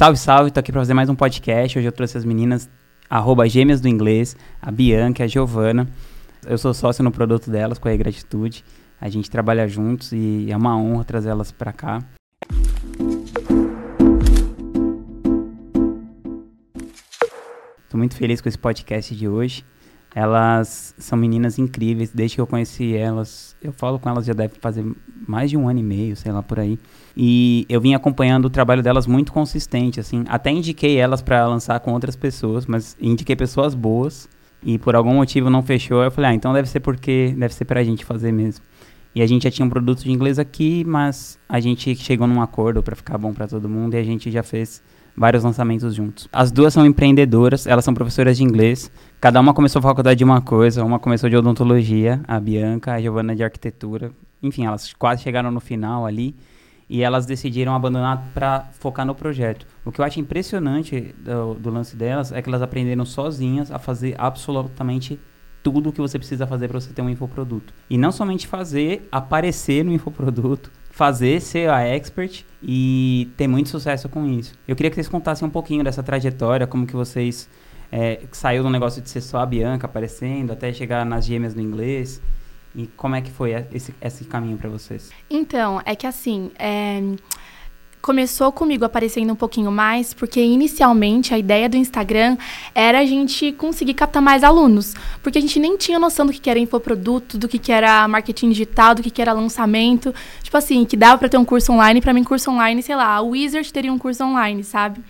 Salve, salve, tô aqui pra fazer mais um podcast. Hoje eu trouxe as meninas, arroba gêmeas do inglês, a Bianca a Giovana. Eu sou sócio no produto delas, com a Gratitude. A gente trabalha juntos e é uma honra trazê-las pra cá. Tô muito feliz com esse podcast de hoje. Elas são meninas incríveis, desde que eu conheci elas, eu falo com elas já deve fazer mais de um ano e meio, sei lá por aí. E eu vim acompanhando o trabalho delas muito consistente, assim. Até indiquei elas para lançar com outras pessoas, mas indiquei pessoas boas e por algum motivo não fechou. Eu falei, ah, então deve ser porque deve ser pra gente fazer mesmo. E a gente já tinha um produto de inglês aqui, mas a gente chegou num acordo para ficar bom para todo mundo e a gente já fez vários lançamentos juntos. As duas são empreendedoras, elas são professoras de inglês. Cada uma começou a faculdade de uma coisa, uma começou de odontologia, a Bianca, a Giovana de arquitetura. Enfim, elas quase chegaram no final ali e elas decidiram abandonar para focar no projeto. O que eu acho impressionante do, do, lance delas é que elas aprenderam sozinhas a fazer absolutamente tudo o que você precisa fazer para você ter um infoproduto. E não somente fazer, aparecer no infoproduto, fazer, ser a expert e ter muito sucesso com isso. Eu queria que vocês contassem um pouquinho dessa trajetória, como que vocês é, saiu do negócio de ser só a Bianca aparecendo até chegar nas gêmeas do inglês. E como é que foi esse, esse caminho para vocês? Então, é que assim, é começou comigo aparecendo um pouquinho mais, porque inicialmente a ideia do Instagram era a gente conseguir captar mais alunos, porque a gente nem tinha noção do que era infoproduto, do que era marketing digital, do que era lançamento, tipo assim, que dava para ter um curso online, para mim curso online, sei lá, o Wizard teria um curso online, sabe?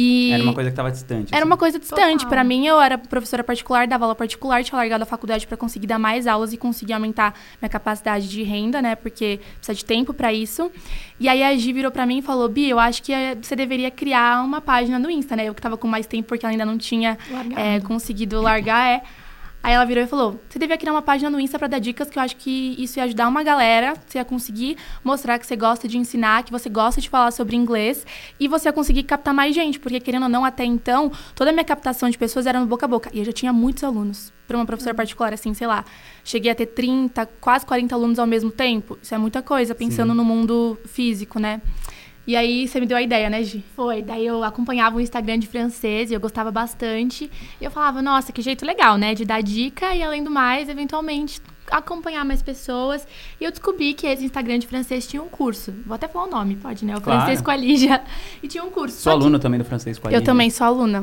E era uma coisa que estava distante. Era assim. uma coisa distante. Para mim, eu era professora particular, dava aula particular, tinha largado a faculdade para conseguir dar mais aulas e conseguir aumentar minha capacidade de renda, né? Porque precisa de tempo para isso. E aí a Gi virou para mim e falou: Bi, eu acho que eh, você deveria criar uma página no Insta, né? Eu que tava com mais tempo porque ela ainda não tinha é, conseguido largar, é. Aí ela virou e falou: Você devia criar uma página no Insta para dar dicas, que eu acho que isso ia ajudar uma galera. Você ia conseguir mostrar que você gosta de ensinar, que você gosta de falar sobre inglês e você ia conseguir captar mais gente, porque querendo ou não, até então, toda a minha captação de pessoas era no boca a boca. E eu já tinha muitos alunos. Para uma professora particular, assim, sei lá, cheguei a ter 30, quase 40 alunos ao mesmo tempo. Isso é muita coisa, pensando Sim. no mundo físico, né? E aí você me deu a ideia, né, Gi? Foi. Daí eu acompanhava o Instagram de francês e eu gostava bastante. E eu falava, nossa, que jeito legal, né? De dar dica e, além do mais, eventualmente acompanhar mais pessoas. E eu descobri que esse Instagram de francês tinha um curso. Vou até falar o nome, pode, né? O claro. francês com a Lígia. E tinha um curso. Sou aluna que... também do francês com a Lígia. Eu também sou aluna.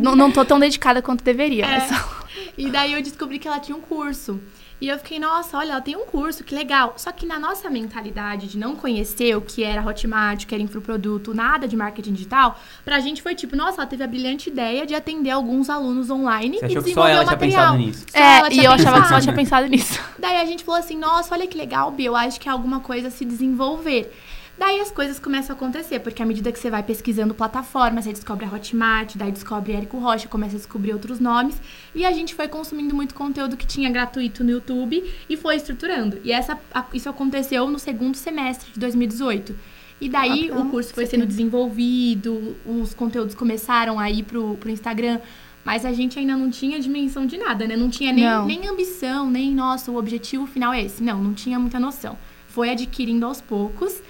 não, não tô tão dedicada quanto deveria. É. Mas... E daí eu descobri que ela tinha um curso. E eu fiquei, nossa, olha, ela tem um curso, que legal. Só que na nossa mentalidade de não conhecer o que era Hotmart, o que era infoproduto, nada de marketing digital, pra gente foi tipo, nossa, ela teve a brilhante ideia de atender alguns alunos online Você e desenvolver que só ela o material. Tinha pensado nisso. É, e eu achava que só tinha pensado nisso. Daí a gente falou assim, nossa, olha que legal, Bia, eu acho que é alguma coisa a se desenvolver. Daí as coisas começam a acontecer, porque à medida que você vai pesquisando plataformas, você descobre a Hotmart, daí descobre Érico Rocha, começa a descobrir outros nomes. E a gente foi consumindo muito conteúdo que tinha gratuito no YouTube e foi estruturando. E essa, isso aconteceu no segundo semestre de 2018. E daí ah, o curso foi sendo desenvolvido, os conteúdos começaram a ir pro, pro Instagram. Mas a gente ainda não tinha dimensão de nada, né? Não tinha nem, não. nem ambição, nem, nossa, o objetivo final é esse. Não, não tinha muita noção. Foi adquirindo aos poucos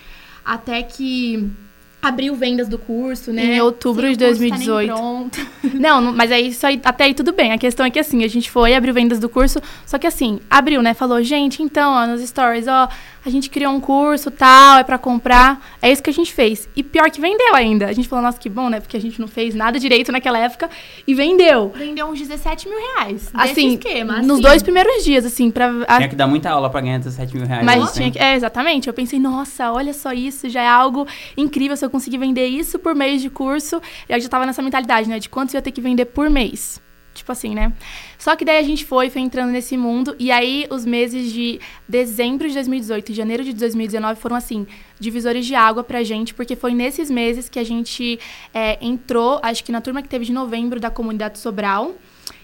até que abriu vendas do curso, né? Em outubro de 2018. Tá não, mas aí isso aí, até aí tudo bem. A questão é que assim, a gente foi, abriu vendas do curso, só que assim, abriu, né? Falou, gente, então, ó, nos stories, ó, a gente criou um curso tal, é para comprar. É isso que a gente fez. E pior que vendeu ainda. A gente falou, nossa, que bom, né? Porque a gente não fez nada direito naquela época e vendeu. Vendeu uns 17 mil reais. Assim, esquema, assim. nos dois primeiros dias, assim, pra. Tinha que dar muita aula pra ganhar 17 mil reais. Mas assim. tinha que. É, exatamente. Eu pensei, nossa, olha só isso, já é algo incrível se eu conseguir vender isso por mês de curso. Eu já tava nessa mentalidade, né? De quanto eu ia ter que vender por mês. Tipo assim, né? Só que daí a gente foi, foi entrando nesse mundo. E aí, os meses de dezembro de 2018 e janeiro de 2019 foram, assim, divisores de água pra gente, porque foi nesses meses que a gente é, entrou, acho que na turma que teve de novembro da comunidade Sobral.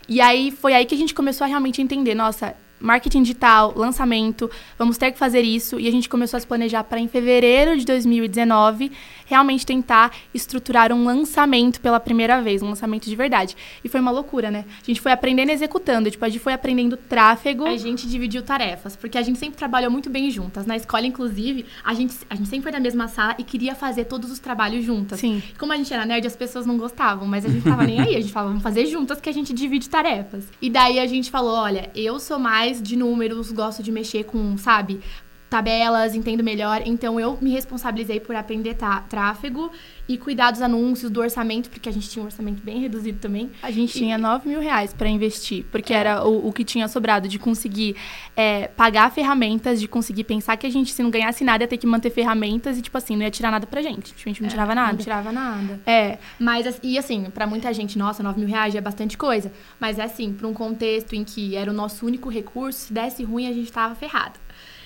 E aí, foi aí que a gente começou a realmente entender, nossa, marketing digital, lançamento, vamos ter que fazer isso. E a gente começou a se planejar para em fevereiro de 2019 realmente tentar estruturar um lançamento pela primeira vez, um lançamento de verdade. E foi uma loucura, né? A gente foi aprendendo e executando, tipo, a gente foi aprendendo tráfego. A gente dividiu tarefas, porque a gente sempre trabalhou muito bem juntas. Na escola, inclusive, a gente, a gente sempre foi na mesma sala e queria fazer todos os trabalhos juntas. Sim. Como a gente era nerd, as pessoas não gostavam, mas a gente tava nem aí. A gente falava, vamos fazer juntas que a gente divide tarefas. E daí a gente falou, olha, eu sou mais de números, gosto de mexer com, sabe, tabelas, entendo melhor. Então eu me responsabilizei por aprender tráfego e cuidar dos anúncios, do orçamento, porque a gente tinha um orçamento bem reduzido também. A gente e... tinha 9 mil reais para investir, porque é. era o, o, que tinha sobrado de conseguir é, pagar ferramentas, de conseguir pensar que a gente, se não ganhasse nada, ia ter que manter ferramentas e, tipo assim, não ia tirar nada pra gente. Tipo, a gente não é, tirava nada. Não tirava nada. É. Mas, e assim, para muita gente, nossa, 9 mil reais é bastante coisa. Mas é assim, pra um contexto em que era o nosso único recurso, se desse ruim, a gente tava ferrado.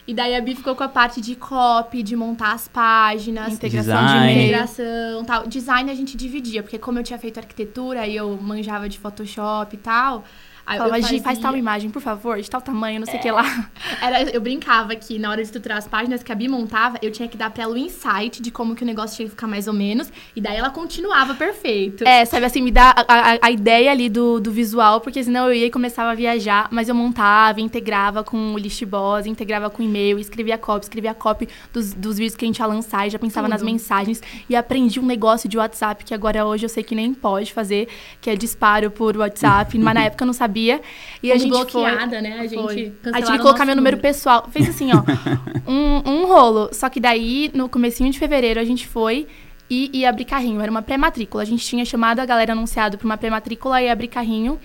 E daí a Bi ficou com a parte de copy, de montar as páginas, integração Design. de integração, tal. Design a gente dividia, porque como eu tinha feito arquitetura e eu manjava de Photoshop e tal, Aí Falava, fazia... faz tal imagem, por favor, de tal tamanho, não sei o é. que lá. Era, eu brincava que na hora de estruturar as páginas que a Bi montava, eu tinha que dar pra ela o insight de como que o negócio tinha que ficar mais ou menos. E daí ela continuava perfeito. É, sabe assim, me dá a, a, a ideia ali do, do visual, porque senão eu ia e começava a viajar, mas eu montava, integrava com o list boss, integrava com e-mail, escrevia copy, escrevia copy dos, dos vídeos que a gente ia lançar e já pensava Tudo. nas mensagens. E aprendi um negócio de WhatsApp que agora hoje eu sei que nem pode fazer, que é disparo por WhatsApp, mas na época eu não sabia. E a gente bloqueada, foi, né? A gente Aí tive que colocar meu número, número pessoal. Fez assim, ó, um, um rolo. Só que daí, no comecinho de fevereiro, a gente foi e ia abrir carrinho. Era uma pré-matrícula. A gente tinha chamado a galera anunciado para uma pré-matrícula e abrir carrinho.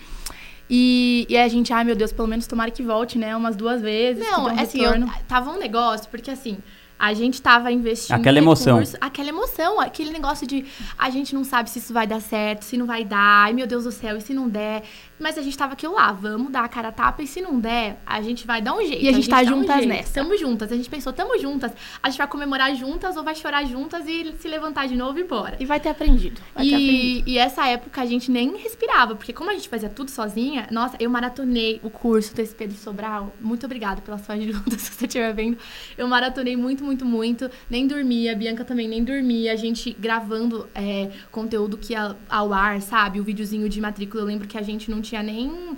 E, e a gente, ai meu Deus, pelo menos tomara que volte, né? Umas duas vezes. Não, um assim, eu, tava um negócio, porque assim, a gente tava investindo. Aquela emoção. Recurso, aquela emoção, aquele negócio de a gente não sabe se isso vai dar certo, se não vai dar, ai meu Deus do céu, e se não der. Mas a gente tava aquilo lá, vamos dar a cara a tapa e se não der, a gente vai dar um jeito. E a gente, a gente tá juntas um nessa. Tamo juntas. A gente pensou, tamo juntas. A gente vai comemorar juntas ou vai chorar juntas e se levantar de novo e bora. E vai ter aprendido. Vai e, ter aprendido. e essa época a gente nem respirava, porque como a gente fazia tudo sozinha, nossa, eu maratonei o curso do SP de Sobral. Muito obrigada pela sua ajuda, se você estiver vendo. Eu maratonei muito, muito, muito. Nem dormia, a Bianca também nem dormia. A gente gravando é, conteúdo que ia ao ar, sabe? O videozinho de matrícula. Eu lembro que a gente não tinha tinha nem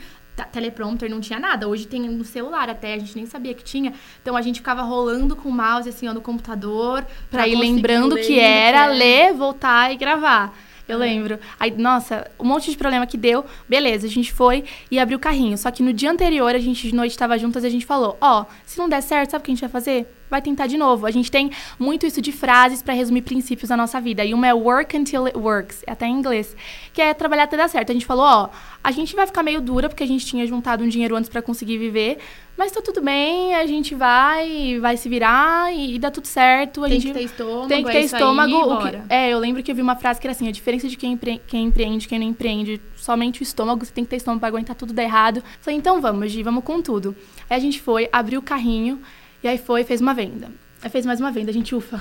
teleprompter, não tinha nada. Hoje tem no celular até, a gente nem sabia que tinha. Então a gente ficava rolando com o mouse assim, ó, no computador. Pra, pra ir lembrando era, que era, ler, voltar e gravar. Eu lembro. Aí, nossa, um monte de problema que deu. Beleza, a gente foi e abriu o carrinho. Só que no dia anterior, a gente de noite estava juntas e a gente falou: Ó, oh, se não der certo, sabe o que a gente vai fazer? vai tentar de novo. A gente tem muito isso de frases para resumir princípios da nossa vida. E uma é work until it works, é até em inglês, que é trabalhar até dar certo. A gente falou, ó, a gente vai ficar meio dura porque a gente tinha juntado um dinheiro antes para conseguir viver, mas tá tudo bem, a gente vai, vai se virar e, e dá tudo certo. A tem gente que ter estômago, tem que ter é estômago. Que, é, eu lembro que eu vi uma frase que era assim, a diferença de quem, empre, quem empreende, quem não empreende, somente o estômago, você tem que ter estômago para aguentar tudo dar errado. Falei, então vamos, Gi, vamos com tudo. Aí a gente foi, abriu o carrinho, e aí foi, fez uma venda. Aí fez mais uma venda, a gente, ufa.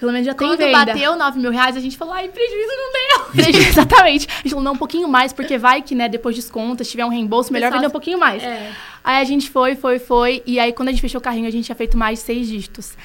Pelo menos já tem Quando venda. Quando bateu 9 mil reais, a gente falou, ai, prejuízo não deu. Prejuízo, exatamente. A gente falou, não, um pouquinho mais, porque vai que, né, depois de contas, se tiver um reembolso, melhor vender um pouquinho mais. É. Aí a gente foi, foi, foi. E aí, quando a gente fechou o carrinho, a gente tinha feito mais seis dígitos.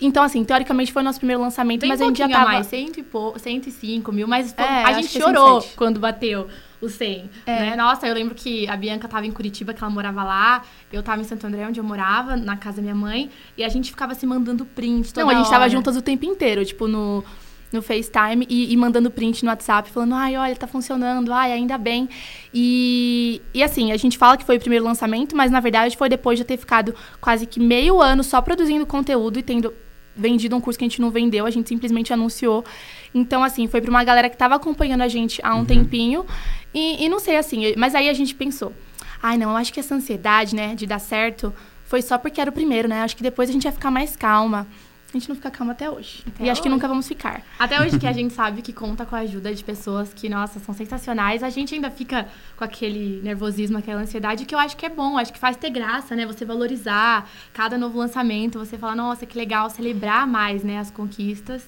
Então, assim, teoricamente foi o nosso primeiro lançamento, Bem mas a gente já tava... mais, cento e pou... 105 mil, mas foi... é, a gente chorou quando bateu o 100, é. né? Nossa, eu lembro que a Bianca tava em Curitiba, que ela morava lá, eu tava em Santo André, onde eu morava, na casa da minha mãe, e a gente ficava se mandando print toda Não, a gente hora. tava juntas o tempo inteiro, tipo, no no FaceTime e, e, mandando print no WhatsApp, falando, ai, olha, tá funcionando, ai, ainda bem. E, e assim, a gente fala que foi o primeiro lançamento, mas na verdade foi depois de eu ter ficado quase que meio ano só produzindo conteúdo e tendo vendido um curso que a gente não vendeu, a gente simplesmente anunciou. Então, assim, foi para uma galera que estava acompanhando a gente há um uhum. tempinho. E, e não sei, assim, mas aí a gente pensou, ai, não, eu acho que essa ansiedade, né, de dar certo, foi só porque era o primeiro, né? Acho que depois a gente ia ficar mais calma. A gente não fica calma até hoje. Até e hoje. acho que nunca vamos ficar. Até hoje que a gente sabe que conta com a ajuda de pessoas que, nossa, são sensacionais, a gente ainda fica com aquele nervosismo, aquela ansiedade, que eu acho que é bom, acho que faz ter graça, né? Você valorizar cada novo lançamento, você falar, nossa, que legal, celebrar mais, né, as conquistas.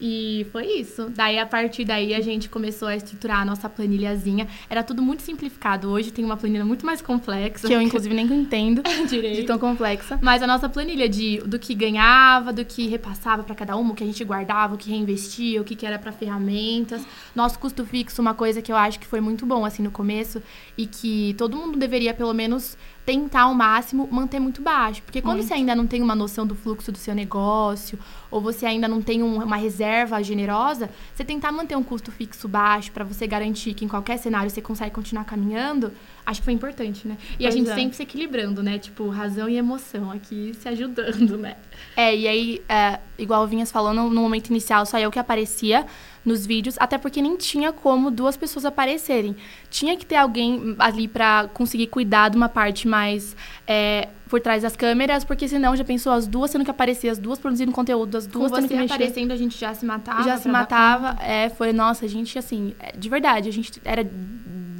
E foi isso. Daí, a partir daí, a gente começou a estruturar a nossa planilhazinha. Era tudo muito simplificado. Hoje tem uma planilha muito mais complexa. Que eu, inclusive, nem entendo direito. De tão complexa. Mas a nossa planilha de, do que ganhava, do que repassava para cada uma, o que a gente guardava, o que reinvestia, o que, que era para ferramentas. Nosso custo fixo, uma coisa que eu acho que foi muito bom, assim, no começo. E que todo mundo deveria, pelo menos tentar ao máximo manter muito baixo. Porque quando muito. você ainda não tem uma noção do fluxo do seu negócio, ou você ainda não tem um, uma reserva generosa, você tentar manter um custo fixo baixo para você garantir que em qualquer cenário você consegue continuar caminhando, acho que foi importante, né? E pois a gente é. sempre se equilibrando, né? Tipo, razão e emoção aqui se ajudando, né? É, e aí, é, igual o Vinhas falou, no, no momento inicial só eu que aparecia nos vídeos, até porque nem tinha como duas pessoas aparecerem. Tinha que ter alguém ali para conseguir cuidar de uma parte mais é, por trás das câmeras, porque senão já pensou as duas tendo que aparecer, as duas produzindo conteúdo, as duas Com tendo que mexer. aparecendo, a gente já se matava. Já se matava. É, foi, nossa, a gente, assim, é, de verdade, a gente era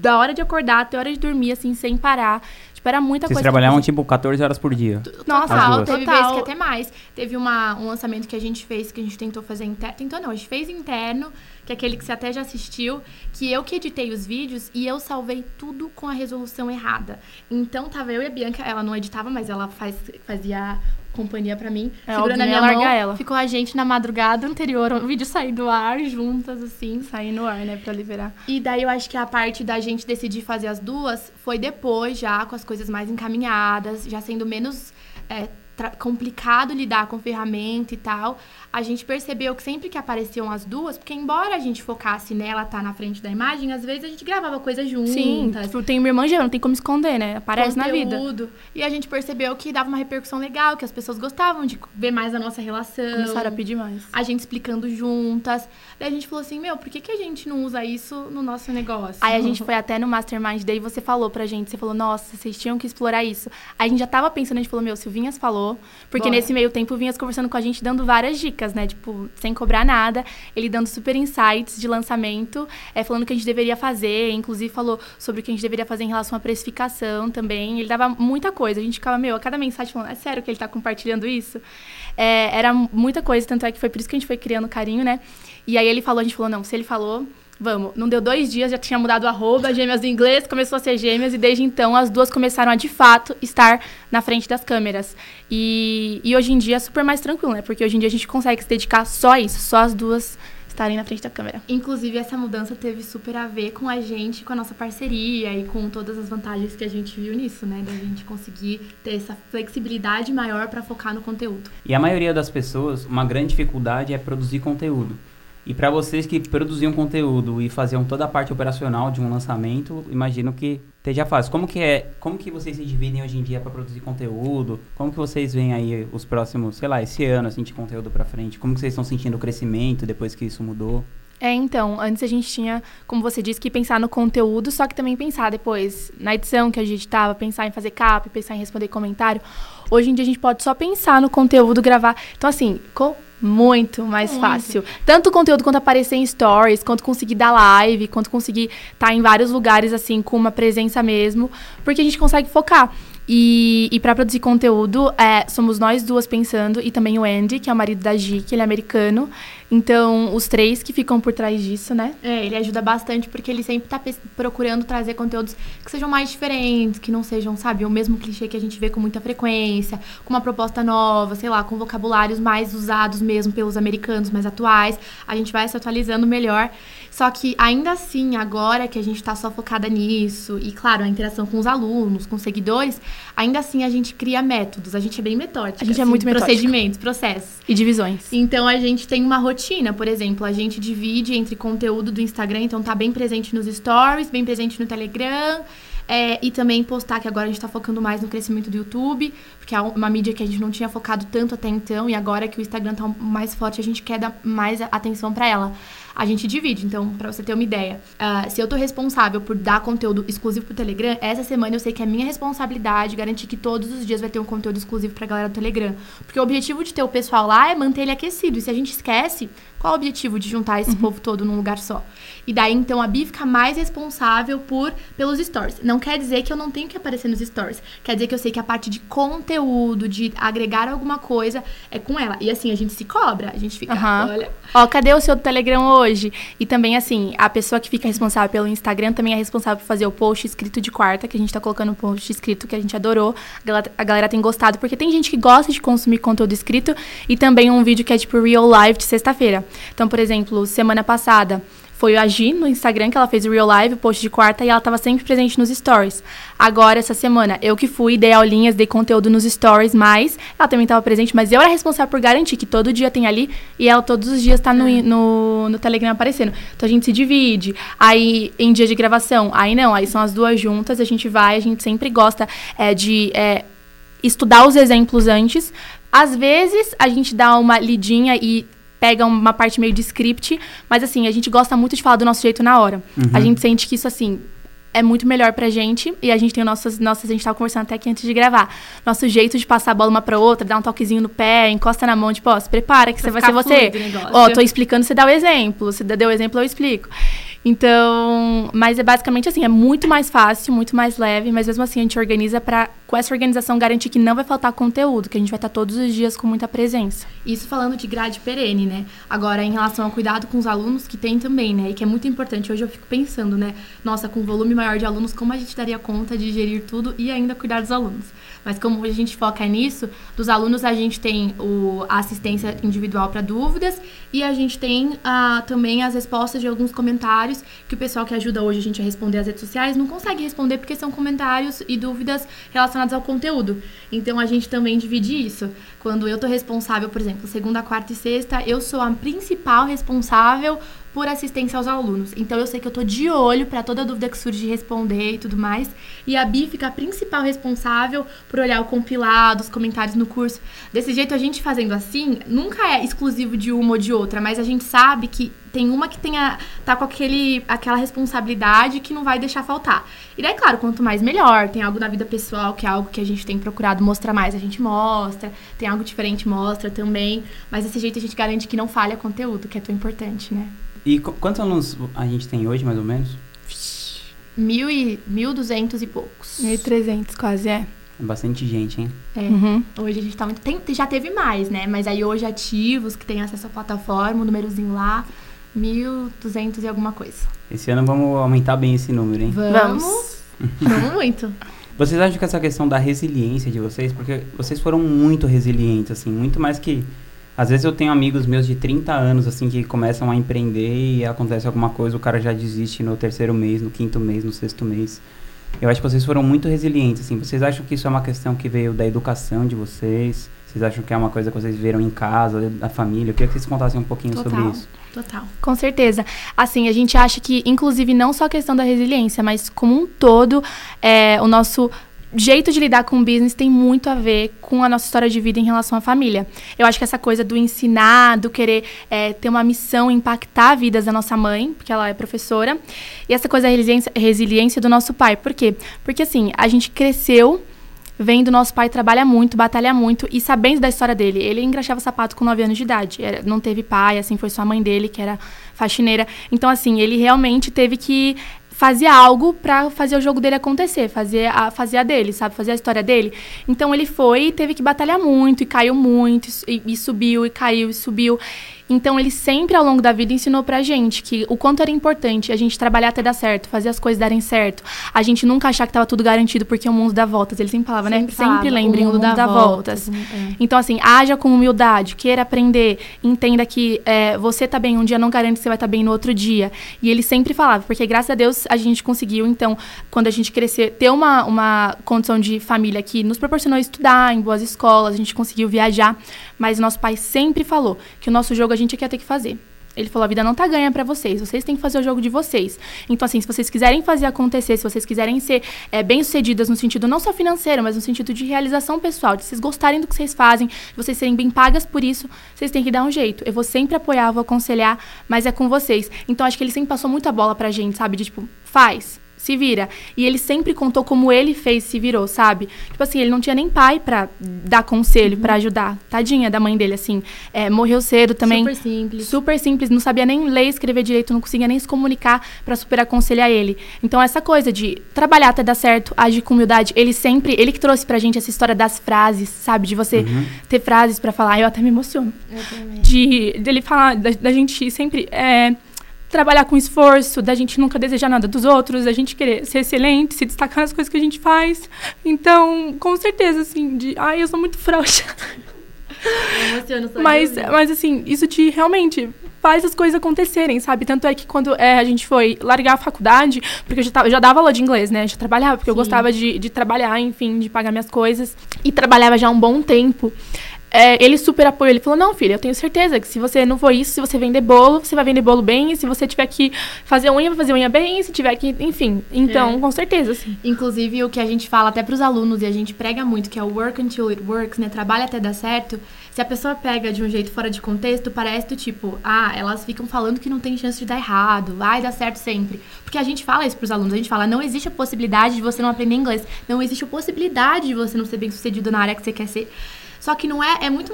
da hora de acordar até a hora de dormir, assim, sem parar. Tipo, era muita Vocês coisa. Vocês trabalhavam, tipo, 14 horas por dia. Nossa, total, teve vezes que até mais. Teve uma, um lançamento que a gente fez, que a gente tentou fazer interno. Tentou não, a gente fez interno, que é aquele que você até já assistiu, que eu que editei os vídeos e eu salvei tudo com a resolução errada. Então, tava eu e a Bianca, ela não editava, mas ela faz, fazia companhia para mim, é, segurando a minha mão. Ela. Ficou a gente na madrugada anterior, o vídeo sair do ar juntas, assim. Sair no ar, né, pra liberar. E daí eu acho que a parte da gente decidir fazer as duas foi depois, já com as coisas mais encaminhadas, já sendo menos é, complicado lidar com ferramenta e tal a gente percebeu que sempre que apareciam as duas, porque embora a gente focasse nela estar tá na frente da imagem, às vezes a gente gravava coisas juntas. Sim, tipo, tem minha irmã gêmea, não tem como esconder, né? Aparece Conteúdo. na vida. E a gente percebeu que dava uma repercussão legal, que as pessoas gostavam de ver mais a nossa relação. Começaram a pedir mais. A gente explicando juntas. Daí a gente falou assim, meu, por que, que a gente não usa isso no nosso negócio? Aí a gente foi até no Mastermind, daí você falou pra gente, você falou, nossa, vocês tinham que explorar isso. Aí a gente já tava pensando, a gente falou, meu, Silvinhas falou, porque Bora. nesse meio tempo Vinhas conversando com a gente, dando várias dicas, né? Tipo, sem cobrar nada, ele dando super insights de lançamento, é, falando o que a gente deveria fazer, inclusive falou sobre o que a gente deveria fazer em relação à precificação também. Ele dava muita coisa. A gente ficava, meu, a cada mensagem falando, é sério que ele está compartilhando isso? É, era muita coisa, tanto é que foi por isso que a gente foi criando carinho, né? E aí ele falou, a gente falou, não, se ele falou, vamos. Não deu dois dias, já tinha mudado o arroba, gêmeas do inglês, começou a ser gêmeas, e desde então as duas começaram a, de fato, estar na frente das câmeras. E, e hoje em dia é super mais tranquilo, né? Porque hoje em dia a gente consegue se dedicar só a isso, só as duas estarem na frente da câmera. Inclusive, essa mudança teve super a ver com a gente, com a nossa parceria e com todas as vantagens que a gente viu nisso, né? Da gente conseguir ter essa flexibilidade maior para focar no conteúdo. E a maioria das pessoas, uma grande dificuldade é produzir conteúdo. E para vocês que produziam conteúdo e faziam toda a parte operacional de um lançamento, imagino que esteja fácil. Como que é? Como que vocês se dividem hoje em dia para produzir conteúdo? Como que vocês veem aí os próximos, sei lá, esse ano assim de conteúdo para frente? Como que vocês estão sentindo o crescimento depois que isso mudou? É, então, antes a gente tinha, como você disse, que pensar no conteúdo, só que também pensar depois na edição que a gente tava, pensar em fazer cap, pensar em responder comentário. Hoje em dia a gente pode só pensar no conteúdo, gravar. Então, assim, ficou muito mais muito. fácil. Tanto o conteúdo quanto aparecer em stories, quanto conseguir dar live, quanto conseguir estar tá em vários lugares, assim, com uma presença mesmo, porque a gente consegue focar. E, e para produzir conteúdo, é, somos nós duas pensando, e também o Andy, que é o marido da Gi, que ele é americano. Então, os três que ficam por trás disso, né? É, ele ajuda bastante porque ele sempre tá procurando trazer conteúdos que sejam mais diferentes, que não sejam, sabe, o mesmo clichê que a gente vê com muita frequência, com uma proposta nova, sei lá, com vocabulários mais usados mesmo pelos americanos, mais atuais. A gente vai se atualizando melhor. Só que ainda assim, agora que a gente está só focada nisso, e claro, a interação com os alunos, com os seguidores, ainda assim a gente cria métodos, a gente é bem metódica. A gente é assim, é muito metódica. Procedimentos, processos. E divisões. Então a gente tem uma rotina, por exemplo, a gente divide entre conteúdo do Instagram, então tá bem presente nos stories, bem presente no Telegram. É, e também postar, que agora a gente está focando mais no crescimento do YouTube, porque é uma mídia que a gente não tinha focado tanto até então, e agora que o Instagram está mais forte, a gente quer dar mais atenção para ela. A gente divide. Então, para você ter uma ideia, uh, se eu tô responsável por dar conteúdo exclusivo pro Telegram, essa semana eu sei que é minha responsabilidade garantir que todos os dias vai ter um conteúdo exclusivo pra galera do Telegram. Porque o objetivo de ter o pessoal lá é manter ele aquecido. E se a gente esquece, qual o objetivo de juntar esse uhum. povo todo num lugar só? E daí, então, a Bi fica mais responsável por pelos stories. Não quer dizer que eu não tenho que aparecer nos stories. Quer dizer que eu sei que a parte de conteúdo, de agregar alguma coisa, é com ela. E assim, a gente se cobra. A gente fica, uhum. olha... Ó, cadê o seu Telegram hoje? E também, assim, a pessoa que fica responsável pelo Instagram também é responsável por fazer o post escrito de quarta, que a gente tá colocando um post escrito que a gente adorou. A galera, a galera tem gostado, porque tem gente que gosta de consumir conteúdo escrito e também um vídeo que é tipo real live de sexta-feira. Então, por exemplo, semana passada foi a Gi no Instagram que ela fez o Real Live, o post de quarta, e ela estava sempre presente nos stories. Agora, essa semana, eu que fui, dei aulinhas, dei conteúdo nos stories, mas ela também estava presente, mas eu era responsável por garantir que todo dia tem ali e ela todos os dias está no, é. no, no Telegram aparecendo. Então a gente se divide. Aí, em dia de gravação, aí não, aí são as duas juntas, a gente vai, a gente sempre gosta é, de. É, estudar os exemplos antes. Às vezes, a gente dá uma lidinha e pega uma parte meio de script, mas assim, a gente gosta muito de falar do nosso jeito na hora. Uhum. A gente sente que isso, assim, é muito melhor pra gente. E a gente tem nossas, nossas, a gente tava conversando até aqui antes de gravar. Nosso jeito de passar a bola uma pra outra, dar um toquezinho no pé, encosta na mão, tipo, ó, se prepara que você vai ser você. Ó, tô explicando, você dá o exemplo. Se deu o exemplo, eu explico. Então, mas é basicamente assim, é muito mais fácil, muito mais leve, mas mesmo assim a gente organiza para com essa organização garantir que não vai faltar conteúdo, que a gente vai estar todos os dias com muita presença. Isso falando de grade perene, né? Agora em relação ao cuidado com os alunos que tem também, né? E que é muito importante. Hoje eu fico pensando, né? Nossa, com um volume maior de alunos, como a gente daria conta de gerir tudo e ainda cuidar dos alunos? Mas como a gente foca nisso, dos alunos a gente tem o, a assistência individual para dúvidas e a gente tem ah, também as respostas de alguns comentários que o pessoal que ajuda hoje a gente a responder as redes sociais não consegue responder porque são comentários e dúvidas relacionadas ao conteúdo. Então a gente também divide isso. Quando eu tô responsável, por exemplo, segunda, quarta e sexta, eu sou a principal responsável por assistência aos alunos. Então eu sei que eu tô de olho para toda dúvida que surge responder e tudo mais. E a Bi fica a principal responsável por olhar o compilado, os comentários no curso. Desse jeito a gente fazendo assim, nunca é exclusivo de uma ou de outra, mas a gente sabe que tem uma que tenha tá com aquele aquela responsabilidade que não vai deixar faltar. E daí, claro, quanto mais melhor. Tem algo na vida pessoal que é algo que a gente tem procurado mostrar mais, a gente mostra. Tem algo diferente, mostra também. Mas desse jeito a gente garante que não falha conteúdo, que é tão importante, né? E quantos alunos a gente tem hoje, mais ou menos? Mil e, mil duzentos e poucos. Mil e trezentos, quase, é. É bastante gente, hein? É. Uhum. Hoje a gente tá muito. Tem, já teve mais, né? Mas aí hoje ativos, que tem acesso à plataforma, o númerozinho lá, 1.200 e alguma coisa. Esse ano vamos aumentar bem esse número, hein? Vamos. Vamos muito. Vocês acham que essa questão da resiliência de vocês, porque vocês foram muito resilientes, assim, muito mais que às vezes eu tenho amigos meus de 30 anos, assim, que começam a empreender e acontece alguma coisa, o cara já desiste no terceiro mês, no quinto mês, no sexto mês. Eu acho que vocês foram muito resilientes, assim. Vocês acham que isso é uma questão que veio da educação de vocês? Vocês acham que é uma coisa que vocês viram em casa, da família? Eu queria que vocês contassem um pouquinho Total. sobre isso. Total. Com certeza. Assim, a gente acha que, inclusive, não só a questão da resiliência, mas como um todo, é, o nosso jeito de lidar com o business tem muito a ver com a nossa história de vida em relação à família. Eu acho que essa coisa do ensinar, do querer é, ter uma missão, impactar vidas da nossa mãe, porque ela é professora, e essa coisa da resiliência, resiliência do nosso pai. Por quê? Porque, assim, a gente cresceu vendo nosso pai trabalhar muito, batalhar muito e sabendo da história dele. Ele engraxava sapato com 9 anos de idade. Era, não teve pai, assim, foi só a mãe dele, que era faxineira. Então, assim, ele realmente teve que fazia algo para fazer o jogo dele acontecer, fazer a, fazer a dele, sabe? Fazer a história dele. Então ele foi e teve que batalhar muito, e caiu muito, e, e subiu, e caiu, e subiu. Então, ele sempre, ao longo da vida, ensinou pra gente que o quanto era importante a gente trabalhar até dar certo, fazer as coisas darem certo. A gente nunca achar que tava tudo garantido porque o mundo dá voltas. Ele sempre falava, né? sempre né? Falava, sempre lembrem, o mundo, dá, dá voltas. voltas. É. Então, assim, haja com humildade, queira aprender, entenda que é, você tá bem um dia não garante que você vai estar tá bem no outro dia. E ele sempre falava, porque graças a Deus a gente conseguiu, então, quando a gente crescer, ter uma, uma condição de família que nos proporcionou estudar em boas escolas, a gente conseguiu viajar. Mas nosso pai sempre falou que o nosso jogo a gente que ia ter que fazer. Ele falou: a vida não tá ganha para vocês, vocês têm que fazer o jogo de vocês. Então, assim, se vocês quiserem fazer acontecer, se vocês quiserem ser é, bem-sucedidas no sentido não só financeiro, mas no sentido de realização pessoal, de vocês gostarem do que vocês fazem, de vocês serem bem pagas por isso, vocês têm que dar um jeito. Eu vou sempre apoiar, vou aconselhar, mas é com vocês. Então, acho que ele sempre passou muita bola pra gente, sabe? De tipo, faz se vira. E ele sempre contou como ele fez, se virou, sabe? Tipo assim, ele não tinha nem pai para dar conselho, uhum. para ajudar. Tadinha da mãe dele, assim. É, morreu cedo também. Super simples. Super simples, não sabia nem ler, escrever direito, não conseguia nem se comunicar para super aconselhar ele. Então, essa coisa de trabalhar até dar certo, agir com humildade, ele sempre, ele que trouxe pra gente essa história das frases, sabe? De você uhum. ter frases para falar. Eu até me emociono. Eu também. De, de ele falar, da, da gente sempre. É, trabalhar com esforço, da gente nunca desejar nada dos outros, da gente querer ser excelente, se destacar nas coisas que a gente faz. Então, com certeza, assim, de. Ai, eu sou muito frouxa. mas, mas, assim, isso te realmente faz as coisas acontecerem, sabe? Tanto é que quando é, a gente foi largar a faculdade, porque eu já, tava, já dava aula de inglês, né? Já trabalhava, porque Sim. eu gostava de, de trabalhar, enfim, de pagar minhas coisas. E trabalhava já há um bom tempo é, ele super apoiou. Ele falou: Não, filha, eu tenho certeza que se você não for isso, se você vender bolo, você vai vender bolo bem. E se você tiver que fazer unha, vai fazer unha bem. Se tiver que. Enfim. Então, é. com certeza. Sim. Inclusive, o que a gente fala até para os alunos e a gente prega muito, que é o work until it works, né? Trabalha até dar certo. Se a pessoa pega de um jeito fora de contexto, parece do tipo, ah, elas ficam falando que não tem chance de dar errado, vai dar certo sempre. Porque a gente fala isso pros alunos, a gente fala, não existe a possibilidade de você não aprender inglês, não existe a possibilidade de você não ser bem sucedido na área que você quer ser. Só que não é, é muito,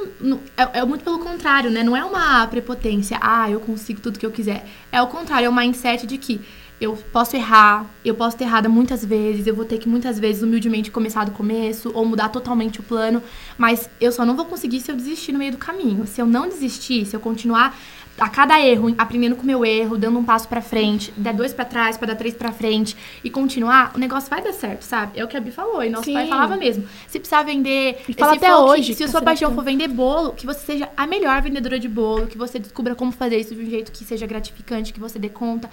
é, é, muito pelo contrário, né? Não é uma prepotência, ah, eu consigo tudo que eu quiser. É o contrário, é o mindset de que eu posso errar, eu posso ter errado muitas vezes, eu vou ter que muitas vezes humildemente começar do começo ou mudar totalmente o plano, mas eu só não vou conseguir se eu desistir no meio do caminho. Se eu não desistir, se eu continuar a cada erro, aprendendo com o meu erro, dando um passo para frente, dar dois para trás para dar três para frente e continuar, o negócio vai dar certo, sabe? É o que a Bi falou e nosso Sim. pai falava mesmo. Se precisar vender, e fala até hoje, que, se a sua paixão for vender bolo, que você seja a melhor vendedora de bolo, que você descubra como fazer isso de um jeito que seja gratificante, que você dê conta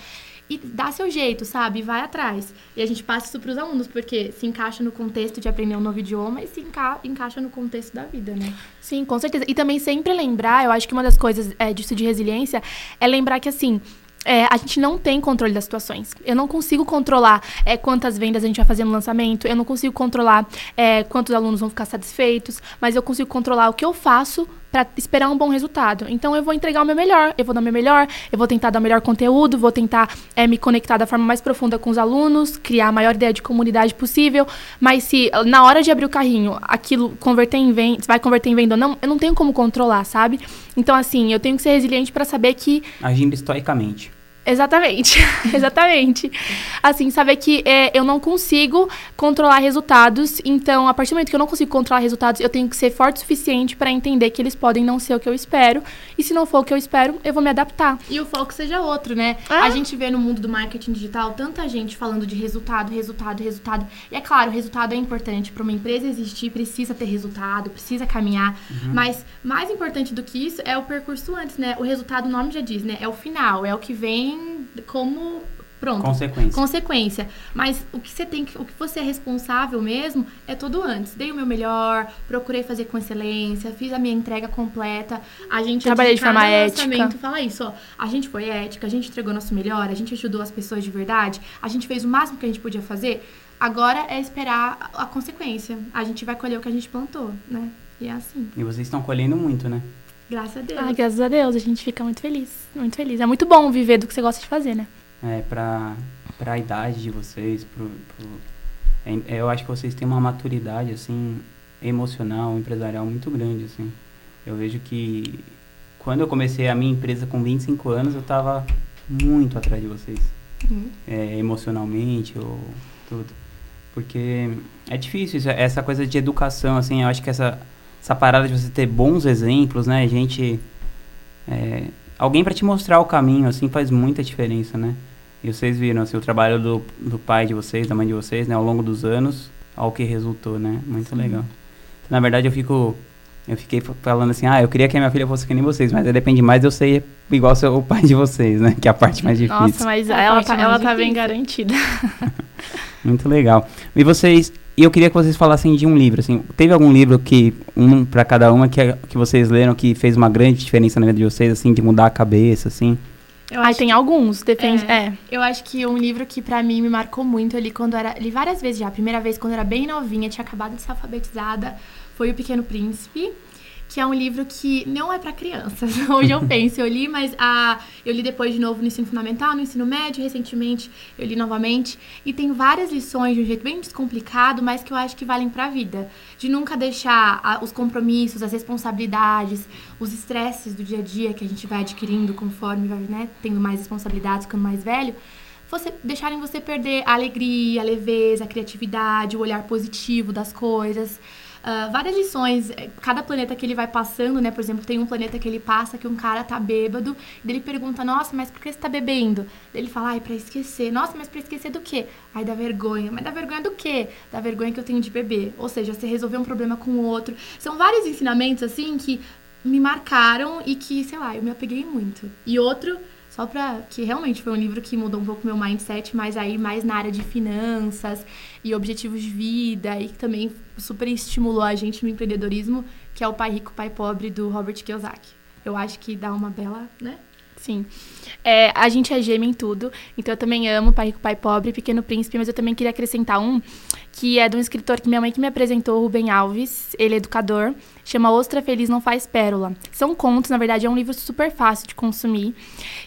e dá seu jeito, sabe? Vai atrás. E a gente passa isso para os alunos, porque se encaixa no contexto de aprender um novo idioma e se enca encaixa no contexto da vida, né? Sim, com certeza. E também sempre lembrar, eu acho que uma das coisas é, disso de resiliência é lembrar que, assim, é, a gente não tem controle das situações. Eu não consigo controlar é, quantas vendas a gente vai fazer no lançamento, eu não consigo controlar é, quantos alunos vão ficar satisfeitos, mas eu consigo controlar o que eu faço para esperar um bom resultado. Então eu vou entregar o meu melhor, eu vou dar o meu melhor, eu vou tentar dar o melhor conteúdo, vou tentar é, me conectar da forma mais profunda com os alunos, criar a maior ideia de comunidade possível. Mas se na hora de abrir o carrinho aquilo converter em venda, vai converter em venda ou não, eu não tenho como controlar, sabe? Então assim, eu tenho que ser resiliente para saber que agindo estoicamente. Exatamente, exatamente. Assim, saber que é, eu não consigo controlar resultados, então, a partir do momento que eu não consigo controlar resultados, eu tenho que ser forte o suficiente para entender que eles podem não ser o que eu espero, e se não for o que eu espero, eu vou me adaptar. E o foco seja outro, né? Ah. A gente vê no mundo do marketing digital tanta gente falando de resultado, resultado, resultado. E é claro, o resultado é importante para uma empresa existir, precisa ter resultado, precisa caminhar, uhum. mas mais importante do que isso é o percurso antes, né? O resultado, o nome já diz, né? É o final, é o que vem como pronto. Consequência. Consequência. Mas o que você tem que, o que você é responsável mesmo é tudo antes. Dei o meu melhor, procurei fazer com excelência, fiz a minha entrega completa. A gente trabalhei de forma ética. Fala isso, ó. A gente foi ética, a gente entregou nosso melhor, a gente ajudou as pessoas de verdade, a gente fez o máximo que a gente podia fazer. Agora é esperar a consequência. A gente vai colher o que a gente plantou, né? E é assim. E vocês estão colhendo muito, né? Graças a Deus. Ah, graças a Deus, a gente fica muito feliz. Muito feliz. É muito bom viver do que você gosta de fazer, né? É, pra, pra idade de vocês, pro, pro é, eu acho que vocês têm uma maturidade, assim, emocional, empresarial muito grande, assim. Eu vejo que quando eu comecei a minha empresa com 25 anos, eu estava muito atrás de vocês. Uhum. É, emocionalmente ou tudo. Porque é difícil isso, essa coisa de educação, assim, eu acho que essa essa parada de você ter bons exemplos, né? Gente, é, alguém para te mostrar o caminho, assim, faz muita diferença, né? E vocês viram, assim, o trabalho do, do pai de vocês, da mãe de vocês, né? Ao longo dos anos, ao que resultou, né? Muito Sim. legal. Então, na verdade, eu fico... Eu fiquei falando assim, ah, eu queria que a minha filha fosse que nem vocês, mas depende mais de eu ser igual o pai de vocês, né? Que é a parte mais difícil. Nossa, mas ela, tá, ela tá bem garantida. Muito legal. E vocês, eu queria que vocês falassem de um livro, assim, teve algum livro que, um para cada uma, que, que vocês leram que fez uma grande diferença na vida de vocês, assim, de mudar a cabeça, assim? Eu Ai, tem que, alguns, depende. É, é, Eu acho que um livro que para mim me marcou muito ali quando era. Li várias vezes já. A primeira vez, quando eu era bem novinha, tinha acabado de ser alfabetizada, foi O Pequeno Príncipe que é um livro que não é para crianças. Hoje eu penso, eu li, mas a, eu li depois de novo no ensino fundamental, no ensino médio, recentemente eu li novamente. E tem várias lições de um jeito bem descomplicado, mas que eu acho que valem para a vida. De nunca deixar a, os compromissos, as responsabilidades, os estresses do dia a dia que a gente vai adquirindo conforme vai né, tendo mais responsabilidades, ficando mais velho você deixarem você perder a alegria, a leveza, a criatividade, o olhar positivo das coisas uh, várias lições. É, cada planeta que ele vai passando, né? Por exemplo, tem um planeta que ele passa que um cara tá bêbado, e ele pergunta, nossa, mas por que você tá bebendo? Ele fala, ai, pra esquecer. Nossa, mas pra esquecer do quê? Ai, da vergonha. Mas da vergonha do quê? Da vergonha que eu tenho de beber. Ou seja, você resolveu um problema com o outro. São vários ensinamentos, assim, que me marcaram e que, sei lá, eu me apeguei muito. E outro só para que realmente foi um livro que mudou um pouco meu mindset, mas aí mais na área de finanças e objetivos de vida e que também super estimulou a gente no empreendedorismo, que é o Pai Rico, Pai Pobre do Robert Kiyosaki. Eu acho que dá uma bela, né? Sim. É, a gente é gêmea em tudo, então eu também amo Pai Rico, Pai Pobre, Pequeno Príncipe, mas eu também queria acrescentar um que é de um escritor que minha mãe que me apresentou, Rubem Alves, ele é educador, chama Ostra Feliz Não Faz Pérola. São contos, na verdade, é um livro super fácil de consumir.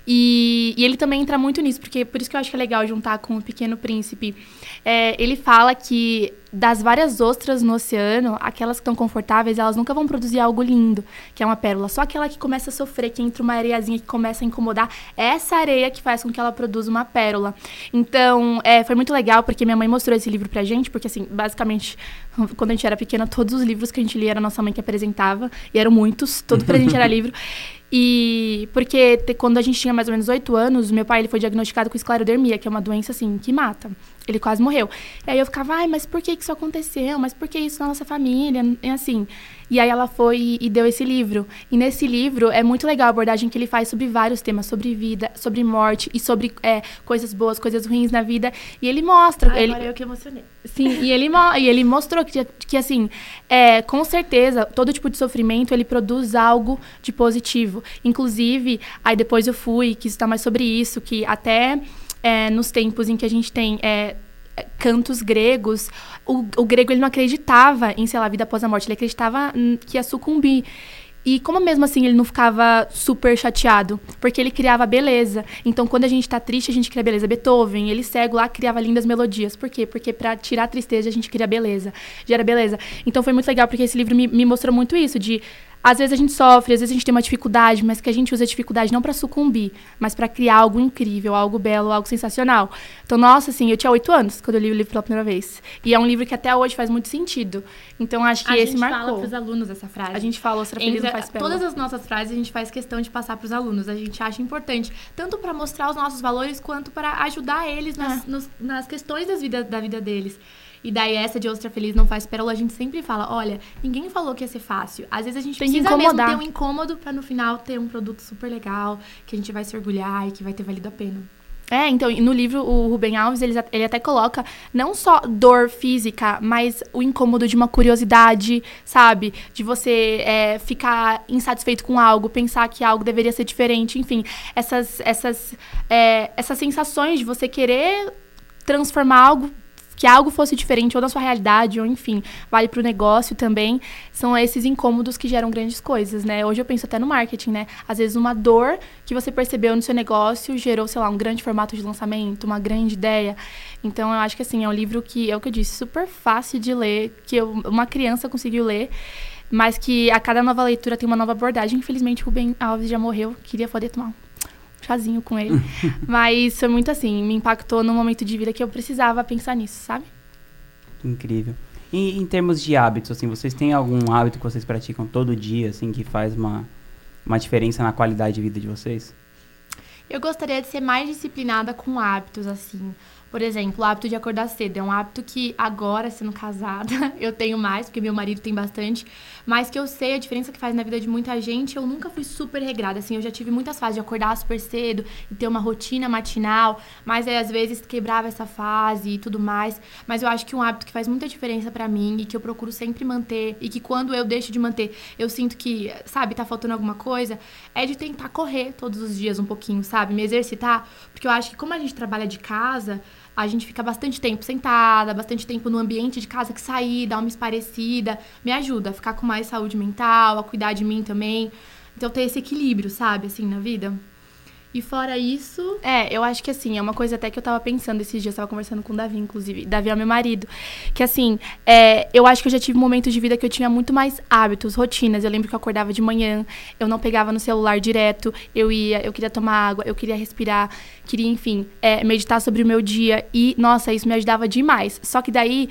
E, e ele também entra muito nisso, porque por isso que eu acho que é legal juntar com o Pequeno Príncipe. É, ele fala que das várias ostras no oceano, aquelas que estão confortáveis, elas nunca vão produzir algo lindo, que é uma pérola. Só aquela que começa a sofrer, que entra uma areiazinha que começa a incomodar, é essa areia que faz com que ela produza uma pérola. Então, é, foi muito legal, porque minha mãe mostrou esse livro pra gente, porque assim, basicamente, quando a gente era pequena, todos os livros que a gente lia era a nossa mãe que apresentava, e eram muitos, todo presente era livro. E porque te, quando a gente tinha mais ou menos oito anos, meu pai ele foi diagnosticado com esclerodermia, que é uma doença assim que mata. Ele quase morreu. E aí eu ficava, ai, mas por que isso aconteceu? Mas por que isso na nossa família? E assim. E aí ela foi e deu esse livro. E nesse livro é muito legal a abordagem que ele faz sobre vários temas, sobre vida, sobre morte e sobre é, coisas boas, coisas ruins na vida. E ele mostra. Ai, ele, agora eu que emocionei. Sim, e ele, e ele mostrou que, que assim, é, com certeza, todo tipo de sofrimento ele produz algo de positivo. Inclusive, aí depois eu fui, quis estar mais sobre isso, que até é, nos tempos em que a gente tem é, cantos gregos, o, o, grego ele não acreditava em, sei lá, vida após a morte, ele acreditava que ia sucumbir. E como mesmo assim ele não ficava super chateado? Porque ele criava beleza. Então, quando a gente tá triste, a gente cria beleza. Beethoven, ele cego lá, criava lindas melodias. Por quê? Porque para tirar a tristeza, a gente cria beleza. Gera beleza. Então, foi muito legal, porque esse livro me, me mostrou muito isso, de às vezes a gente sofre, às vezes a gente tem uma dificuldade, mas que a gente usa a dificuldade não para sucumbir, mas para criar algo incrível, algo belo, algo sensacional. Então, nossa, assim, eu tinha oito anos quando eu li o livro pela primeira vez. E é um livro que até hoje faz muito sentido. Então, acho que a esse marcou. A gente fala para os alunos essa frase. A gente fala, Ostra Feliz não faz pérola. Todas as nossas frases a gente faz questão de passar para os alunos. A gente acha importante, tanto para mostrar os nossos valores, quanto para ajudar eles nas, é. nos, nas questões das vida, da vida deles. E daí essa de ostra feliz não faz pérola, a gente sempre fala, olha, ninguém falou que ia ser fácil. Às vezes a gente Tem precisa mesmo ter um incômodo para no final ter um produto super legal, que a gente vai se orgulhar e que vai ter valido a pena. É, então, no livro, o Ruben Alves, ele, ele até coloca não só dor física, mas o incômodo de uma curiosidade, sabe? De você é, ficar insatisfeito com algo, pensar que algo deveria ser diferente, enfim. Essas, essas, é, essas sensações de você querer transformar algo que algo fosse diferente ou da sua realidade, ou enfim, vale para o negócio também, são esses incômodos que geram grandes coisas, né? Hoje eu penso até no marketing, né? Às vezes uma dor que você percebeu no seu negócio gerou, sei lá, um grande formato de lançamento, uma grande ideia. Então eu acho que assim, é um livro que, é o que eu disse, super fácil de ler, que eu, uma criança conseguiu ler mas que a cada nova leitura tem uma nova abordagem. Infelizmente, o Rubem Alves já morreu, queria poder tomar chazinho com ele. Mas foi muito assim, me impactou no momento de vida que eu precisava pensar nisso, sabe? Incrível. E em termos de hábitos, assim, vocês têm algum hábito que vocês praticam todo dia, assim, que faz uma, uma diferença na qualidade de vida de vocês? Eu gostaria de ser mais disciplinada com hábitos, assim. Por exemplo, o hábito de acordar cedo é um hábito que agora, sendo casada, eu tenho mais, porque meu marido tem bastante, mas que eu sei a diferença que faz na vida de muita gente. Eu nunca fui super regrada, assim, eu já tive muitas fases de acordar super cedo e ter uma rotina matinal, mas aí às vezes quebrava essa fase e tudo mais. Mas eu acho que um hábito que faz muita diferença para mim e que eu procuro sempre manter e que quando eu deixo de manter, eu sinto que, sabe, tá faltando alguma coisa, é de tentar correr todos os dias um pouquinho, sabe? Me exercitar, porque eu acho que como a gente trabalha de casa, a gente fica bastante tempo sentada, bastante tempo no ambiente de casa que sair, dar uma esparecida, me ajuda a ficar com mais saúde mental, a cuidar de mim também. Então ter esse equilíbrio, sabe, assim, na vida. E fora isso. É, eu acho que assim, é uma coisa até que eu tava pensando esses dias, eu tava conversando com o Davi, inclusive. Davi é meu marido. Que assim, é, eu acho que eu já tive momentos de vida que eu tinha muito mais hábitos, rotinas. Eu lembro que eu acordava de manhã, eu não pegava no celular direto, eu ia, eu queria tomar água, eu queria respirar, queria, enfim, é, meditar sobre o meu dia. E, nossa, isso me ajudava demais. Só que daí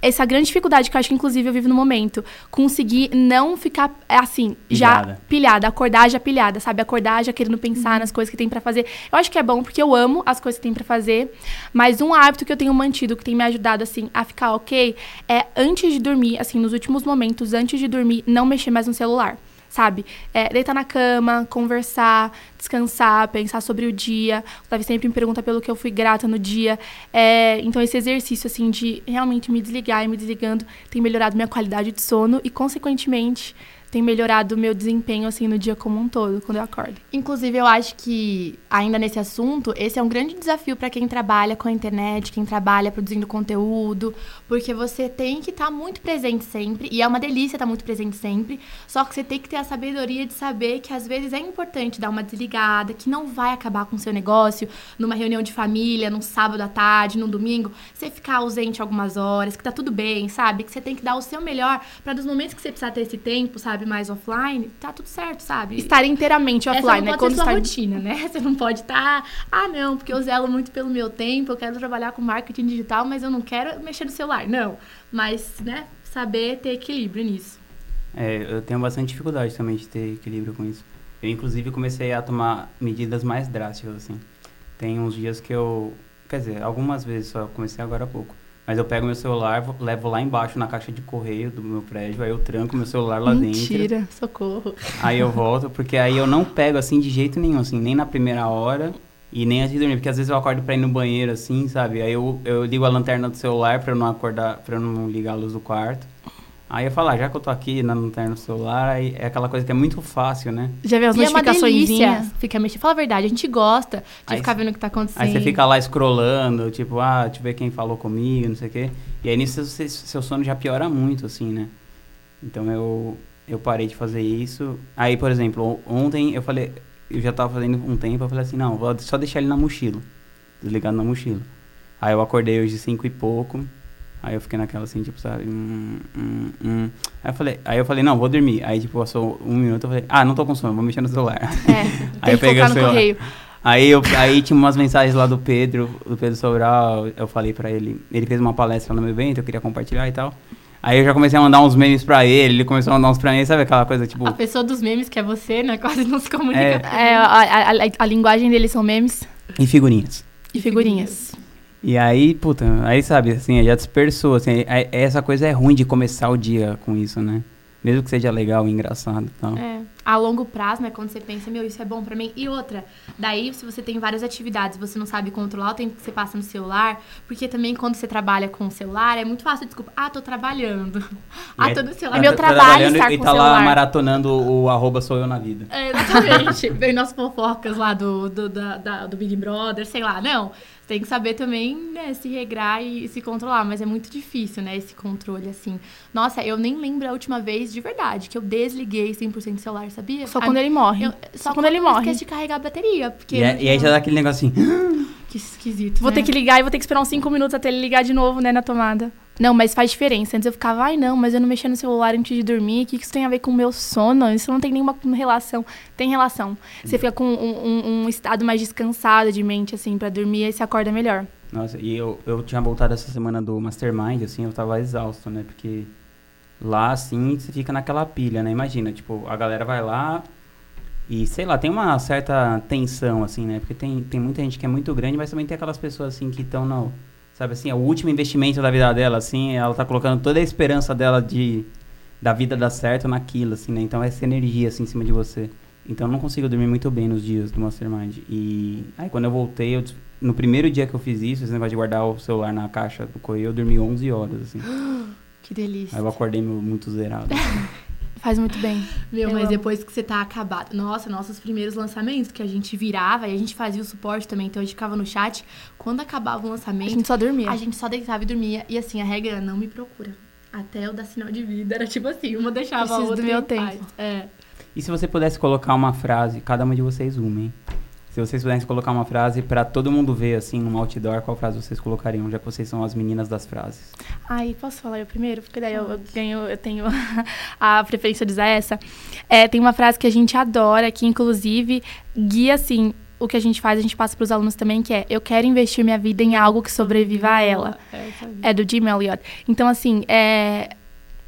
essa grande dificuldade que eu acho que inclusive eu vivo no momento, conseguir não ficar assim, pilhada. já pilhada, acordar já pilhada, sabe? Acordar já querendo pensar uhum. nas coisas que tem para fazer. Eu acho que é bom porque eu amo as coisas que tem para fazer, mas um hábito que eu tenho mantido que tem me ajudado assim a ficar OK é antes de dormir, assim, nos últimos momentos antes de dormir, não mexer mais no celular sabe? É, deitar na cama, conversar, descansar, pensar sobre o dia. O Davi sempre me pergunta pelo que eu fui grata no dia. É, então, esse exercício, assim, de realmente me desligar e me desligando tem melhorado minha qualidade de sono e, consequentemente, tem melhorado o meu desempenho, assim, no dia como um todo, quando eu acordo. Inclusive, eu acho que, ainda nesse assunto, esse é um grande desafio para quem trabalha com a internet, quem trabalha produzindo conteúdo, porque você tem que estar tá muito presente sempre, e é uma delícia estar tá muito presente sempre, só que você tem que ter a sabedoria de saber que, às vezes, é importante dar uma desligada, que não vai acabar com o seu negócio, numa reunião de família, num sábado à tarde, num domingo, você ficar ausente algumas horas, que tá tudo bem, sabe? Que você tem que dar o seu melhor para dos momentos que você precisar ter esse tempo, sabe? Sabe, mais offline, tá tudo certo, sabe? Estar inteiramente offline, Essa não né? Quando está... rotina, né? Você não pode estar, tá, ah, não, porque eu zelo muito pelo meu tempo, eu quero trabalhar com marketing digital, mas eu não quero mexer no celular. Não. Mas, né, saber ter equilíbrio nisso. É, eu tenho bastante dificuldade também de ter equilíbrio com isso. Eu, inclusive, comecei a tomar medidas mais drásticas, assim. Tem uns dias que eu... Quer dizer, algumas vezes só, comecei agora há pouco mas eu pego meu celular, levo lá embaixo na caixa de correio do meu prédio, aí eu tranco meu celular lá Mentira, dentro. Mentira, socorro. Aí eu volto, porque aí eu não pego assim de jeito nenhum, assim, nem na primeira hora e nem antes de dormir, porque às vezes eu acordo pra ir no banheiro, assim, sabe? Aí eu, eu ligo a lanterna do celular pra eu não acordar, pra eu não ligar a luz do quarto. Aí eu falo, ah, já que eu tô aqui na lanterna do celular, aí é aquela coisa que é muito fácil, né? Já vê as e notificações. É fica mexendo. Fala a verdade, a gente gosta de aí ficar vendo o que tá acontecendo. Aí você fica lá scrollando, tipo, ah, deixa eu ver quem falou comigo, não sei o quê. E aí nisso você, seu sono já piora muito, assim, né? Então eu, eu parei de fazer isso. Aí, por exemplo, ontem eu falei, eu já tava fazendo um tempo, eu falei assim, não, vou só deixar ele na mochila. Desligado na mochila. Aí eu acordei hoje cinco e pouco. Aí eu fiquei naquela assim, tipo, sabe? Hum, hum, hum. Aí eu falei, aí eu falei, não, vou dormir. Aí, tipo, passou um minuto, eu falei, ah, não tô com sono, vou mexer no celular. É, aí eu peguei o celular. Correio. Aí, eu, aí tinha umas mensagens lá do Pedro, do Pedro Sobral, eu falei pra ele, ele fez uma palestra no meu evento, eu queria compartilhar e tal. Aí eu já comecei a mandar uns memes pra ele, ele começou a mandar uns pra mim, sabe aquela coisa, tipo... A pessoa dos memes, que é você, né, quase não se comunica. É, é a, a, a, a linguagem deles são memes. E figurinhas. E figurinhas. E aí, puta, aí sabe, assim, já dispersou, assim, essa coisa é ruim de começar o dia com isso, né? Mesmo que seja legal e engraçado e tal. É, a longo prazo, né, quando você pensa, meu, isso é bom para mim. E outra, daí se você tem várias atividades, você não sabe controlar o tempo que você passa no celular, porque também quando você trabalha com o celular, é muito fácil, desculpa, ah, tô trabalhando. ah, tô no celular. É meu trabalho estar e com tá o celular. lá maratonando o arroba sou eu na vida. É, exatamente. Vem nas fofocas lá do, do, da, da, do Big Brother, sei lá, não tem que saber também né, se regrar e, se controlar, mas é muito difícil, né, esse controle, assim. Nossa, eu nem lembro a última vez, de verdade, que eu desliguei 100% do celular, sabia? Só quando a, ele morre. Eu, só, só, quando, ele morre. esquece de carregar a bateria. Porque e, é, e aí já dá aquele negocinho. Que esquisito. Vou né? ter que ligar e vou ter que esperar uns 5 minutos até ele ligar de novo, né, na tomada. Não, mas faz diferença. Antes eu ficava, ai não, mas eu não mexia no celular antes de dormir. O que isso tem a ver com o meu sono? Isso não tem nenhuma relação. Tem relação. Você fica com um, um, um estado mais descansado de mente, assim, para dormir e você acorda melhor. Nossa, e eu, eu tinha voltado essa semana do Mastermind, assim, eu tava exausto, né? Porque lá, assim, você fica naquela pilha, né? Imagina, tipo, a galera vai lá, E sei lá, tem uma certa tensão, assim, né? Porque tem, tem muita gente que é muito grande, mas também tem aquelas pessoas, assim, que estão no. Sabe assim, é o último investimento da vida dela, assim, ela tá colocando toda a esperança dela de da vida dar certo naquilo, assim, né? Então essa energia, assim, em cima de você. Então eu não consigo dormir muito bem nos dias do Mastermind. E aí quando eu voltei, eu, no primeiro dia que eu fiz isso, esse negócio de guardar o celular na caixa do correio, eu dormi 11 horas, assim. Que delícia. Aí eu acordei muito zerado. assim. Faz muito bem. Meu, Eu mas amo. depois que você tá acabado. Nossa, nossos primeiros lançamentos, que a gente virava e a gente fazia o suporte também, então a gente ficava no chat. Quando acabava o A lançamento, gente só dormia. a gente só deitava e dormia. E assim, a regra era não me procura. Até eu dar sinal de vida. Era tipo assim, uma deixava Preciso a do outra meu em paz. tempo. É. E se você pudesse colocar uma frase, cada uma de vocês uma, hein? Se vocês pudessem colocar uma frase pra todo mundo ver, assim, num outdoor, qual frase vocês colocariam, já que vocês são as meninas das frases? Ai, posso falar eu primeiro? Porque daí eu, eu ganho, eu tenho a preferência de usar essa. É, tem uma frase que a gente adora, que inclusive guia, assim, o que a gente faz, a gente passa para os alunos também, que é eu quero investir minha vida em algo que sobreviva a ela. É? É do Jim Elliot. Então, assim, é,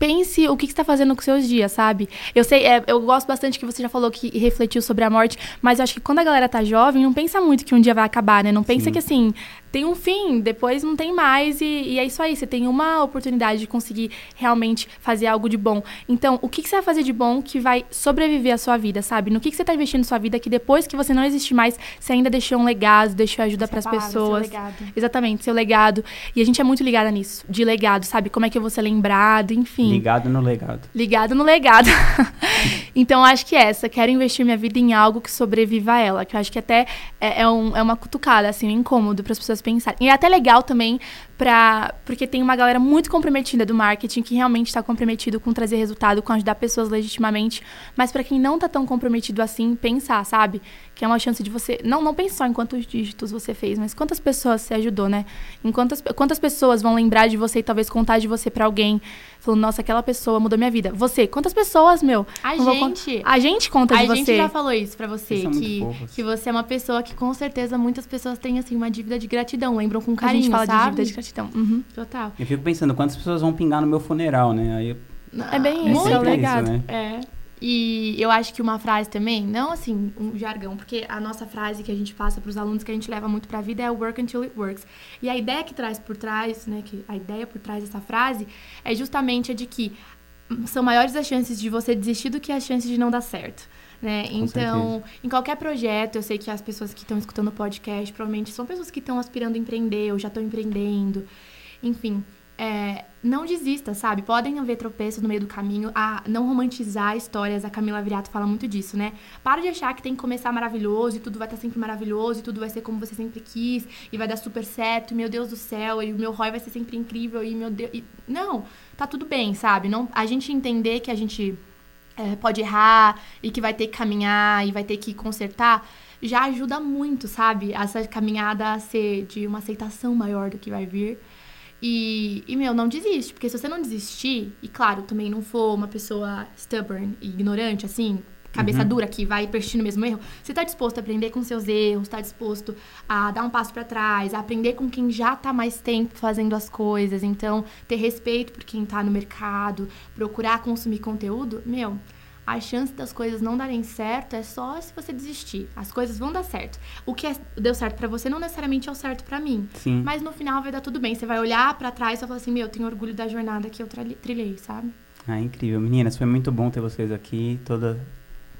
pense o que, que você está fazendo com seus dias, sabe? Eu sei, é, eu gosto bastante que você já falou que refletiu sobre a morte, mas eu acho que quando a galera tá jovem, não pensa muito que um dia vai acabar, né? Não pensa Sim. que, assim, tem um fim, depois não tem mais, e, e é isso aí. Você tem uma oportunidade de conseguir realmente fazer algo de bom. Então, o que, que você vai fazer de bom que vai sobreviver à sua vida, sabe? No que, que você tá investindo sua vida que depois que você não existir mais, você ainda deixou um legado, deixou ajuda para as palavra, seu pessoas. legado. Exatamente, seu legado. E a gente é muito ligada nisso, de legado, sabe? Como é que eu vou ser lembrado, enfim. Ligado no legado. Ligado no legado. então, acho que essa. Quero investir minha vida em algo que sobreviva a ela. Que eu acho que até é, é um- é uma cutucada, assim, um incômodo para as pessoas pensarem. E é até legal também, pra, porque tem uma galera muito comprometida do marketing que realmente está comprometido com trazer resultado, com ajudar pessoas legitimamente. Mas para quem não tá tão comprometido assim, pensar, sabe? Que é uma chance de você. Não, não pensar em quantos dígitos você fez, mas quantas pessoas você ajudou, né? Em quantas, quantas pessoas vão lembrar de você e talvez contar de você para alguém. Falando, nossa, aquela pessoa mudou minha vida. Você, quantas pessoas, meu? A não vou con- gente. A gente conta de A gente você. já falou isso pra você, que, que você é uma pessoa que com certeza muitas pessoas têm assim uma dívida de gratidão, lembram com a carinho, gente fala de sabe? dívida de gratidão. Uhum. Total. Eu fico pensando, quantas pessoas vão pingar no meu funeral, né? Aí eu- É bem É isso, é legado. né? É. E eu acho que uma frase também, não assim, um jargão, porque a nossa frase que a gente passa para os alunos, que a gente leva muito pra vida, é work until it works. E a ideia que traz por trás, né, que a ideia por trás dessa frase é justamente a de que são maiores as chances de você desistir do que as chances de não dar certo. Né? Então, em qualquer projeto, eu sei que as pessoas que estão escutando o podcast provavelmente são pessoas que estão aspirando a empreender ou já estão empreendendo. Enfim, é, não desista, sabe? Podem haver tropeços no meio do caminho. A não romantizar histórias. A Camila Viriato fala muito disso, né? Para de achar que tem que começar maravilhoso e tudo vai estar sempre maravilhoso e tudo vai ser como você sempre quis e vai dar super certo. E meu Deus do céu, e o meu ROI vai ser sempre incrível e meu Deus. e- Não, tá tudo bem, sabe? Não, a gente entender que a gente é, pode errar e que vai ter que caminhar e vai ter que consertar, já ajuda muito, sabe? Essa caminhada a ser de uma aceitação maior do que vai vir. E, e, meu, não desiste, porque se você não desistir, e claro, também não for uma pessoa stubborn e ignorante, assim, cabeça Uhum. dura, que vai persistir no mesmo erro, você tá disposto a aprender com seus erros, tá disposto a dar um passo pra trás, a aprender com quem já tá mais tempo fazendo as coisas, então ter respeito por quem tá no mercado, procurar consumir conteúdo, meu, a chance das coisas não darem certo é só se você desistir. As coisas vão dar certo. O que é- deu certo pra você não necessariamente é o certo pra mim. Sim. Mas no final vai dar tudo bem. Você vai olhar pra trás e vai falar assim: Meu, eu tenho orgulho da jornada que eu trilhei, sabe? Ah, incrível. Meninas, foi muito bom ter vocês aqui. Toda...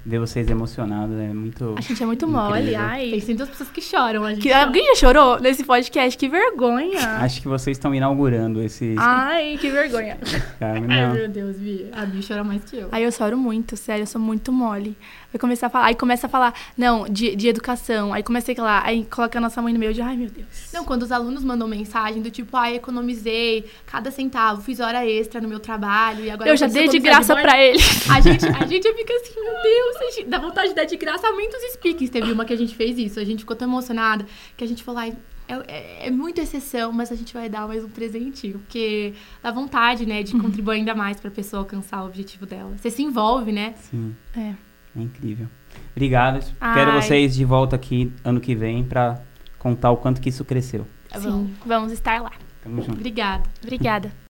Ver vocês emocionadas. É muito. A gente é muito Incrível. mole, Tem ai. sempre duas pessoas que choram. A gente Que, chora. alguém já chorou nesse podcast? Que vergonha. Acho que vocês estão inaugurando esse. Ai, que vergonha. Ai, meu Deus, Vi. A Bi chora mais que eu. Aí eu choro muito, sério, eu sou muito mole. Vai começar a falar, aí começa a falar, não, de, de educação. Aí comecei a lá, aí coloca a nossa mãe no meio de, ai meu Deus. Não, quando os alunos mandam mensagem do tipo, ai, economizei cada centavo, fiz hora extra no meu trabalho e agora eu já dei de graça publicidade pra ele. A gente, a gente fica assim, meu Deus, a gente dá vontade de dar de graça, aumenta os speakings. Teve uma que a gente fez isso, a gente ficou tão emocionada que a gente falou, ai, é, é, é muita exceção, mas a gente vai dar mais um presentinho, porque dá vontade, né, de contribuir ainda mais pra pessoa alcançar o objetivo dela. Você se envolve, né? Sim. É. É incrível. Obrigado. Ai. Quero vocês de volta aqui ano que vem pra contar o quanto que isso cresceu. Tá. Sim, vamos estar lá. Tamo junto. Obrigada. Obrigada.